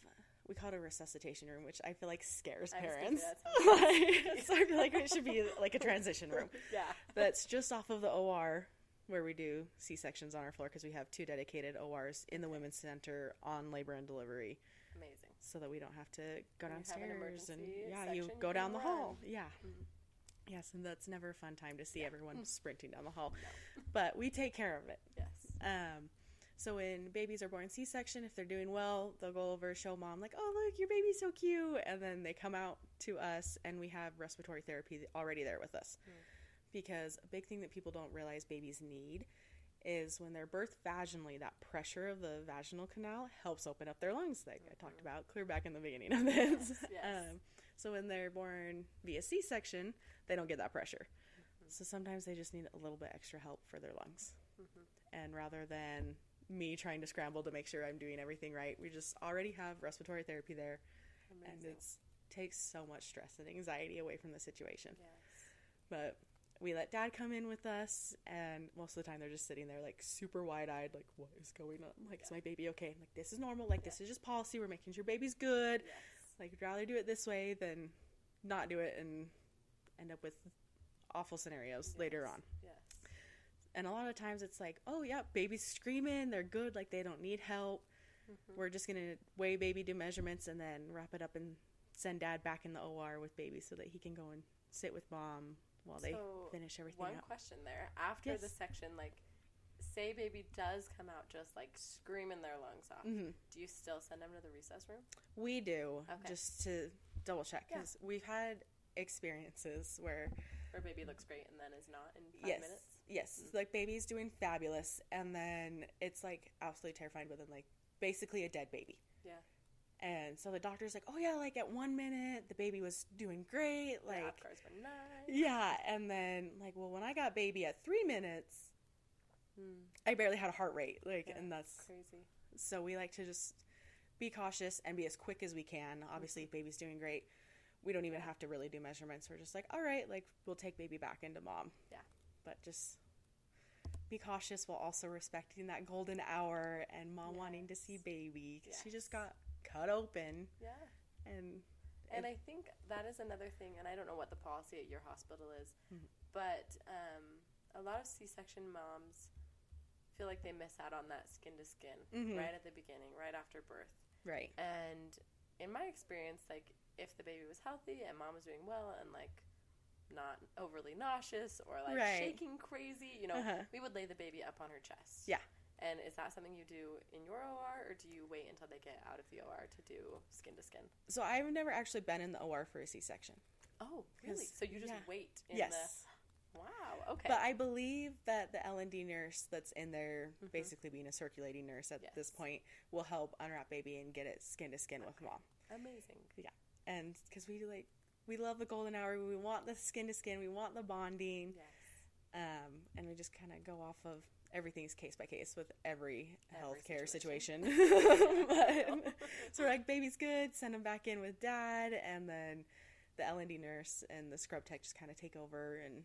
we call it a resuscitation room, which I feel like scares I was gonna parents. Like, so I feel like it should be like a transition room. yeah. That's just off of the OR where we do C sections on our floor because we have two dedicated ORs in the women's center on labor and delivery, Amazing. so that we don't have to go you have an downstairs and yeah, you go down the hall. run. Yeah. Mhm. Yes, and that's never a fun time to see Yeah. everyone sprinting down the hall. No. But we take care of it. Yes. Um, so when babies are born C-section, if they're doing well, they'll go over show mom like, "Oh, look, your baby's so cute," and then they come out to us, and we have respiratory therapy already there with us. Mm. Because a big thing that people don't realize babies need is when they're birthed vaginally, that pressure of the vaginal canal helps open up their lungs, like I talked about clear back in the beginning of this. Yes, yes. Um, so when they're born via C-section, they don't get that pressure. Mm-hmm. So sometimes they just need a little bit extra help for their lungs Mhm. and rather than me trying to scramble to make sure I'm doing everything right, we just already have respiratory therapy there, and it takes so much stress and anxiety away from the situation. yes. But we let dad come in with us, and most of the time they're just sitting there like super wide eyed, like, what is going on? Like, is my baby okay? I'm like, this is normal. Like, this is just policy. We're making sure baby's good. Yes. Like, we'd rather do it this way than not do it and end up with awful scenarios later on. Yes. And a lot of times it's like, oh, yeah, baby's screaming, they're good, like they don't need help. Mhm. We're just gonna weigh baby, do measurements, and then wrap it up and send dad back in the OR with baby so that he can go and sit with mom while they So, finish everything One up. question there. After the section, like, say baby does come out just like screaming their lungs off, hmm do you still send them to the resus room? We do Okay. just to double check Yeah. because we've had experiences where Or baby looks great and then is not in five yes, minutes? Yes, like baby's doing fabulous, and then it's like absolutely terrifying, but then like basically a dead baby. Yeah. And so the doctor's like, oh yeah, like at one minute the baby was doing great, Like, like Apgar's been nice. yeah, and then like, well, when I got baby at three minutes, Mm, I barely had a heart rate, like, Yeah. and that's crazy. so we like to just be cautious and be as quick as we can. Obviously, if baby's doing great, we don't even have to really do measurements. We're just like, all right, like we'll take baby back into mom. Yeah. But just be cautious while also respecting that golden hour and mom wanting to see Yes. She just got cut open Yeah. and And I think that is another thing, and I don't know what the policy at your hospital is, Mhm. but um, a lot of C-section moms feel like they miss out on that skin to skin Mhm. right at the beginning, right after birth. right. And in my experience, like if the baby was healthy and mom was doing well and like not overly nauseous or like Right. shaking crazy, you know, Uh-huh. we would lay the baby up on her chest. Yeah. And is that something you do in your OR or do you wait until they get out of the OR to do skin to skin? So I've never actually been in the OR for a C-section. Oh, really? So you just yeah. wait in yes. the Wow, okay. But I believe that the L and D nurse that's in there, Mhm. basically being a circulating nurse at this point, will help unwrap baby and get it skin to skin with mom. Amazing. Yeah. And because we do like we love the golden hour, we want the skin to skin, we want the bonding, Yes. um, and we just kind of go off of everything's case by case with every, Every healthcare situation. situation. But- so we're like, baby's good, send him back in with dad, and then the L and D nurse and the scrub tech just kind of take over, and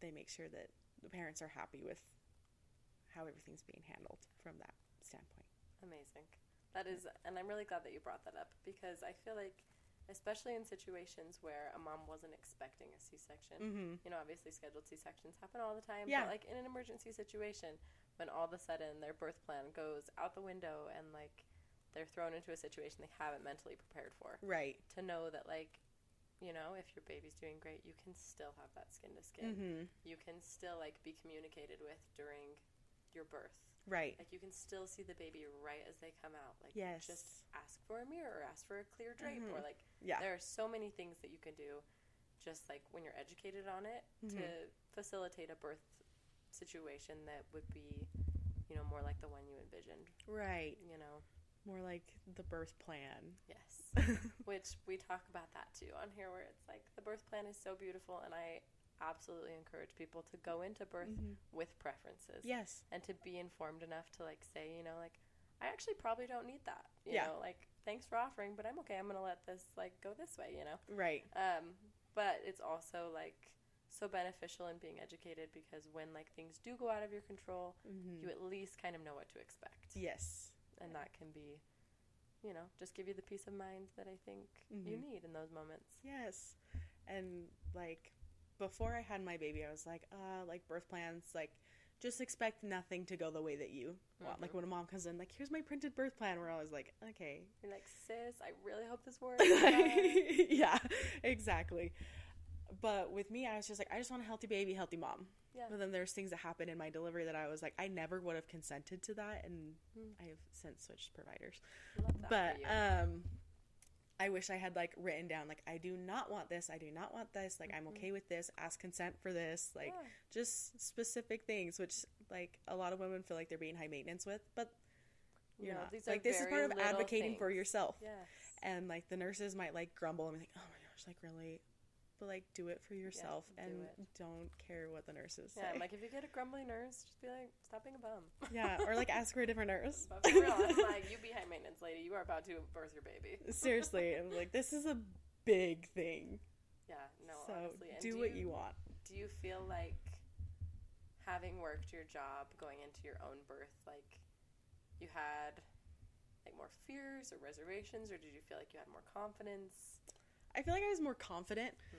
they make sure that the parents are happy with how everything's being handled from that standpoint. Amazing. That is, and I'm really glad that you brought that up because I feel like, especially in situations where a mom wasn't expecting a C-section, Mm-hmm. you know, obviously scheduled C-sections happen all the time. Yeah. But like in an emergency situation, when all of a sudden their birth plan goes out the window and like they're thrown into a situation they haven't mentally prepared for, Right. to know that like, you know, if your baby's doing great, you can still have that skin to skin. Mm-hmm. You can still like be communicated with during your birth. Right. Like you can still see the baby right as they come out. Like Yes. just ask for a mirror, or ask for a clear drape, Mhm. or like Yeah. there are so many things that you can do, just like when you're educated on it to Mhm. facilitate a birth situation that would be, you know, more like the one you envisioned. Right. You know, More like the birth plan. yes. Which we talk about that too on here, where it's like the birth plan is so beautiful, and I absolutely encourage people to go into birth Mhm. with preferences. Yes. and to be informed enough to like say, you know, like I actually probably don't need that. You Yeah. know, like thanks for offering, but I'm okay. I'm gonna let this like go this way. You know. Right. Um, but it's also like so beneficial in being educated because when like things do go out of your control, Mm-hmm. you at least kind of know what to expect, Yes. and that can be, you know, just give you the peace of mind that I think you Mhm. need in those moments. Yes. And like before I had my baby, I was like, uh, like birth plans, like just expect nothing to go the way that you want. Like Mhm. when a mom comes in, like, here's my printed birth plan, where I was like, okay. You're like, sis, I really hope this works. yeah, exactly. But with me, I was just like, I just want a healthy baby, healthy mom. Yeah. But then there's things that happen in my delivery that I was like, I never would have consented to that, and Hmm. I have since switched providers. Love that but um i wish i had like written down like i do not want this i do not want this like i'm Mhm. okay with this ask consent for this like Yeah. just specific things which like a lot of women feel like they're being high maintenance with but you're No, not these are like this is part of advocating for yourself Yes. and like the nurses might like grumble and be like oh my gosh like really but like do it for yourself do and it. don't care what the nurses Yeah, say like if you get a grumbly nurse, just be like, stop being a bum. yeah or like ask for a different nurse But for real, I'm like, you be high maintenance lady. You are about to birth your baby. seriously i'm like this is a big thing Yeah, no, so honestly. And do what you want Do you feel like having worked your job going into your own birth, like you had like more fears or reservations, or did you feel like you had more confidence? I feel like I was more confident. Hmm.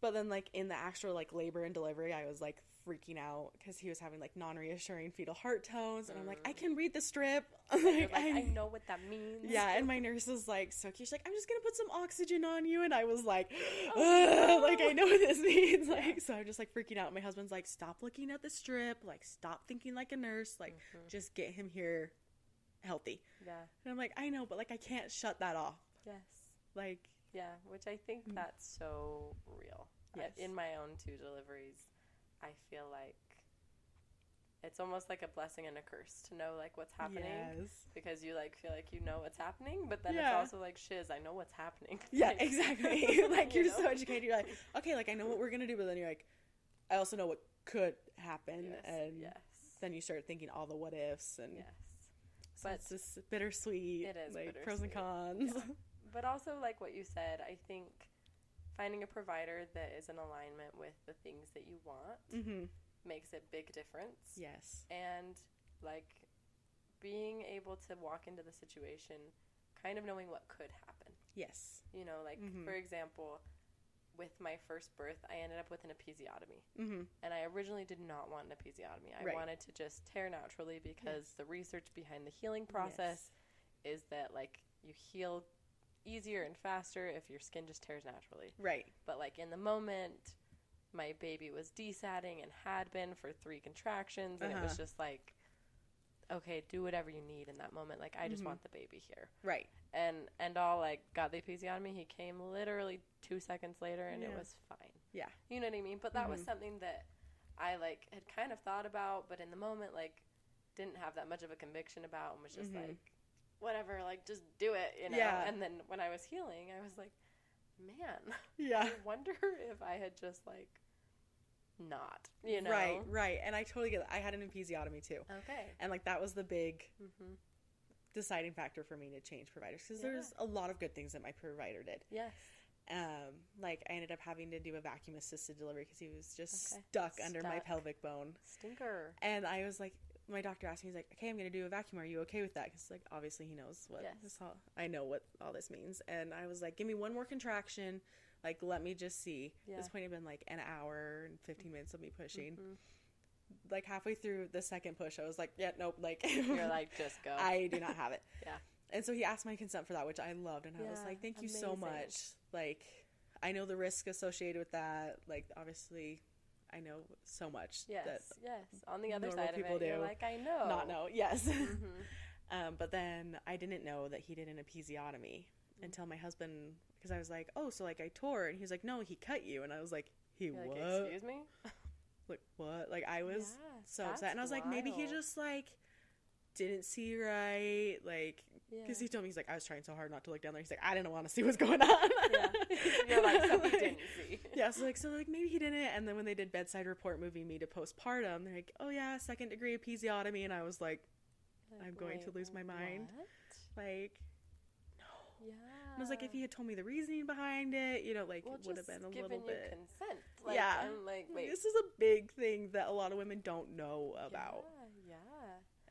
But then, like in the actual like labor and delivery, I was like freaking out because he was having like non-reassuring fetal heart tones, and I'm like, I can read the strip. Mm. Like, like, I I know what that means. Yeah, and my nurse was like, so she's like, I'm just gonna put some oxygen on you, and I was like, Oh, "Ugh," like I know what this means. Like, so I'm just like freaking out. My husband's like, stop looking at the strip, like stop thinking like a nurse, like Mhm. just get him here healthy. Yeah. And I'm like, I know, but like I can't shut that off. Yes. Like, Yeah, which I think Mm. that's so real. I- Yes. in my own two deliveries, I feel like it's almost like a blessing and a curse to know like what's happening yes. because you like feel like you know what's happening, but then Yeah. it's also like shiz, I know what's happening. Yeah, Like, exactly. like you you're so educated. You're like, okay, like I know what we're gonna do, but then you're like, I also know what could happen, Yes, and yes. then you start thinking all the what ifs, and yes. so But- it's just bittersweet. It is like pros and bittersweet, cons. But also like what you said, I think finding a provider that is in alignment with the things that you want mm-hmm. makes a big difference. Yes. and like being able to walk into the situation kind of knowing what could happen Yes. you know like Mhm. for example with my first birth i ended up with an episiotomy Mm-hmm. and i originally did not want an episiotomy i Right. wanted to just tear naturally because Yes. the research behind the healing process is that like you heal easier and faster if your skin just tears naturally Right. but like in the moment my baby was desatting and had been for three contractions and it was Uh-huh. just like okay do whatever you need in that moment like i just Mhm. want the baby here Right. and and all like got the episiotomy he came literally two seconds later and it was fine Yeah. you know what i mean but that was Mhm. something that i like had kind of thought about but in the moment like didn't have that much of a conviction about and was just Mhm. like whatever, like just do it, you know. Yeah. And then when I was healing, I was like, man, Yeah. I wonder if I had just like not, you know. Right, right. And I totally get that. I had an episiotomy too. Okay. And like that was the big Mm-hmm. deciding factor for me to change providers because Yeah. there's a lot of good things that my provider did. Yes. Um, like I ended up having to do a vacuum assisted delivery because he was just Okay. stuck, under my pelvic bone. Stinker. And I was like, my doctor asked me, he's like, okay, I'm gonna do a vacuum. Are you okay with that? Because like obviously he knows what Yes. this all. I know what all this means. And I was like, give me one more contraction. Like let me just see. Yeah. This point had been like an hour and 15 minutes of me pushing. Mhm. Like halfway through the second push, I was like, yeah, nope. Like You're like, just go. I do not have it. Yeah. And so he asked my consent for that, which I loved, and I was like, "Thank you so much." Like, I know the risk associated with that. Like, obviously, I know so much Yes. that yes. On the other side of people it, you're do like, I know. not know. Yes. hmm um, but then I didn't know that he did an episiotomy Mm. until my husband, because I was like, "Oh, so like I tore," and he was like, "No, he cut you," and I was like, "He You're what?" like, excuse me. like what? Like I was Yeah, so upset, and I was like, maybe he just like didn't see right, like Yeah. because he told me he's like I was trying so hard not to look down there. He's like I didn't want to see what's going on. yeah. You're like, so he didn't see. yeah, so like so like maybe he didn't. And then when they did bedside report moving me to postpartum, they're like, oh yeah, second degree episiotomy, and I was like, Like, I'm going to lose my mind. what? like. No. Yeah. I was like, if he had told me the reasoning behind it, you know, like well, it would have been a little bit. consent. Like, Yeah. I'm like, Like, wait. this is a big thing that a lot of women don't know about. Yeah.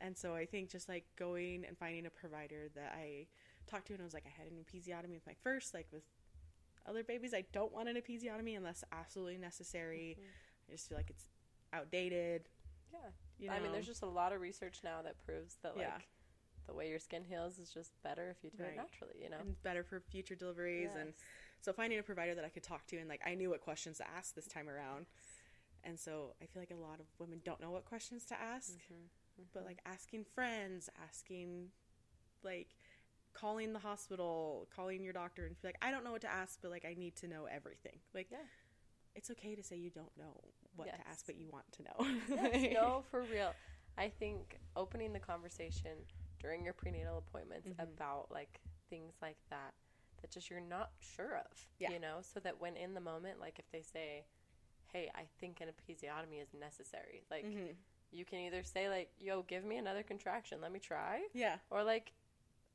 And so I think just like going and finding a provider that I talked to and I was like, I had an episiotomy with my first, like with other babies, I don't want an episiotomy unless absolutely necessary. Mhm. I just feel like it's outdated. Yeah. You know? I mean, there's just a lot of research now that proves that like Yeah. the way your skin heals is just better if you do Right. it naturally. You know. and better for future deliveries. And so finding a provider that I could talk to and like I knew what questions to ask this time around. And so I feel like a lot of women don't know what questions to ask. Mhm. But like asking friends, asking like calling the hospital, calling your doctor and feel like I don't know what to ask, but like I need to know everything. Like Yeah. it's okay to say you don't know what Yes. to ask, but you want to know. Yes, no, for real. I think opening the conversation during your prenatal appointments Mhm. about like things like that that just you're not sure of, Yeah. you know, so that when in the moment, like if they say, "Hey, I think an episiotomy is necessary," like Mhm. You can either say like, "Yo, give me another contraction, let me try," Yeah. or like,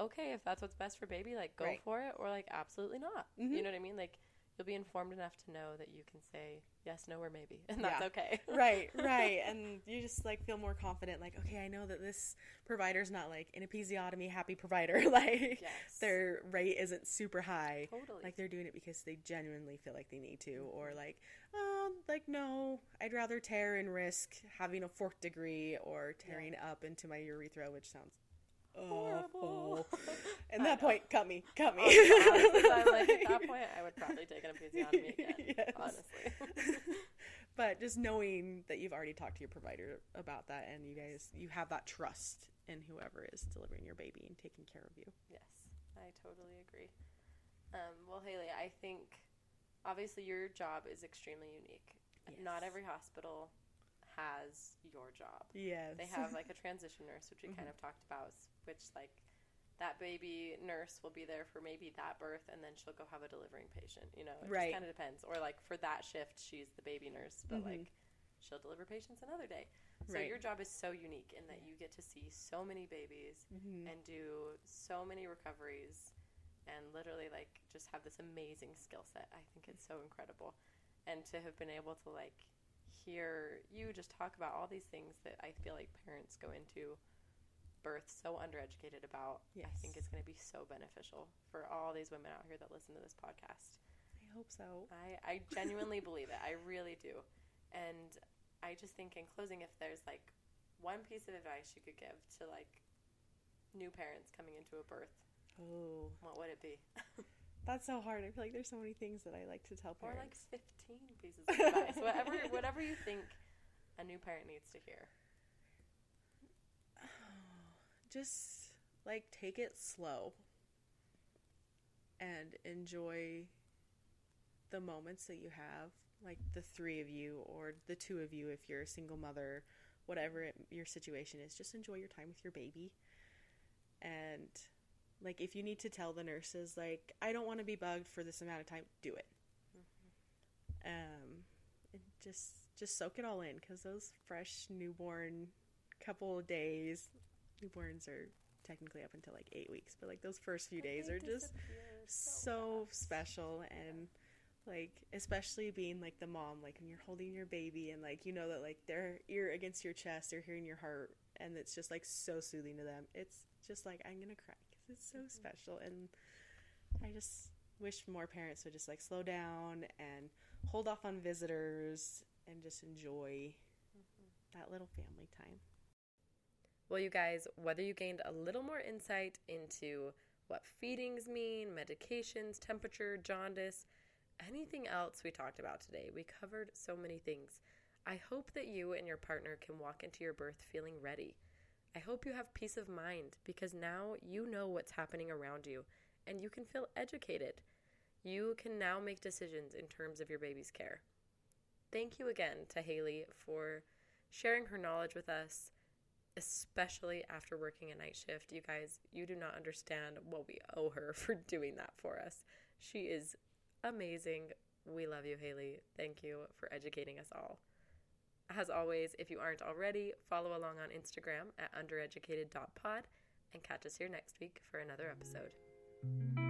"Okay, if that's what's best for baby, like go Right. for it," or like, "Absolutely not." Mhm. You know what I mean? Like you'll be informed enough to know that you can say yes, no, or maybe, and that's Yeah. okay. right, right. And you just like feel more confident, like, okay, I know that this provider's not like an episiotomy happy provider. like yes. their rate isn't super high. totally. Like they're doing it because they genuinely feel like they need to, mm-hmm. or like, oh, like no, I'd rather tear and risk having a fourth degree or tearing up into my urethra, which sounds. Awful. At I that know. point, cut me, cut me. Honestly, I'm like at that point, I would probably take an episiotomy again. Yes. Honestly. but just knowing that you've already talked to your provider about that, and you guys, you have that trust in whoever is delivering your baby and taking care of you. yes, I totally agree. Um, well, Haley, I think obviously your job is extremely unique. Not every hospital has your job. Yes. They have like a transition nurse, which we kind Mhm. of talked about, which like that baby nurse will be there for maybe that birth, and then she'll go have a delivering patient. You know, it Right. just kind of depends. Or like for that shift, she's the baby nurse, but Mhm. like she'll deliver patients another day. So Right. your job is so unique in that you get to see so many babies Mhm. and do so many recoveries and literally like just have this amazing skill set. I think it's so incredible. And to have been able to like hear you just talk about all these things that I feel like parents go into birth so undereducated about, I think Yes. it's going to be so beneficial for all these women out here that listen to this podcast. I hope so. I, I genuinely believe it. I really do. And I just think in closing, if there's like one piece of advice you could give to like new parents coming into a birth, Oh, what would it be? that's so hard. I feel like there's so many things that I like to tell parents. or like 15 pieces of advice. whatever, whatever you think a new parent needs to hear. just like take it slow and enjoy the moments that you have like the three of you or the two of you if you're a single mother whatever it, your situation is just enjoy your time with your baby and Like if you need to tell the nurses like I don't want to be bugged for this amount of time, do it. Um and just just soak it all in cuz those fresh newborn couple of days newborns are technically up until like 8 weeks, but like those first few days are just so special and like especially being like the mom like when you're holding your baby and like you know that like their ear against your chest they're hearing your heart and it's just like so soothing to them. It's just like i'm gonna cry. because it's so mm-hmm. special and i just wish more parents would just like slow down and hold off on visitors and just enjoy mm-hmm. that little family time Well, you guys, whether you gained a little more insight into what feedings mean, medications, temperature, jaundice, anything else we talked about today, we covered so many things. I hope that you and your partner can walk into your birth feeling ready. I hope you have peace of mind because now you know what's happening around you and you can feel educated. You can now make decisions in terms of your baby's care. Thank you again to Haley for sharing her knowledge with us especially after working a night shift. You guys, you do not understand what we owe her for doing that for us. She is amazing. We love you, Haley. Thank you for educating us all. As always, if you aren't already, follow along on Instagram at undereducated.pod and catch us here next week for another episode.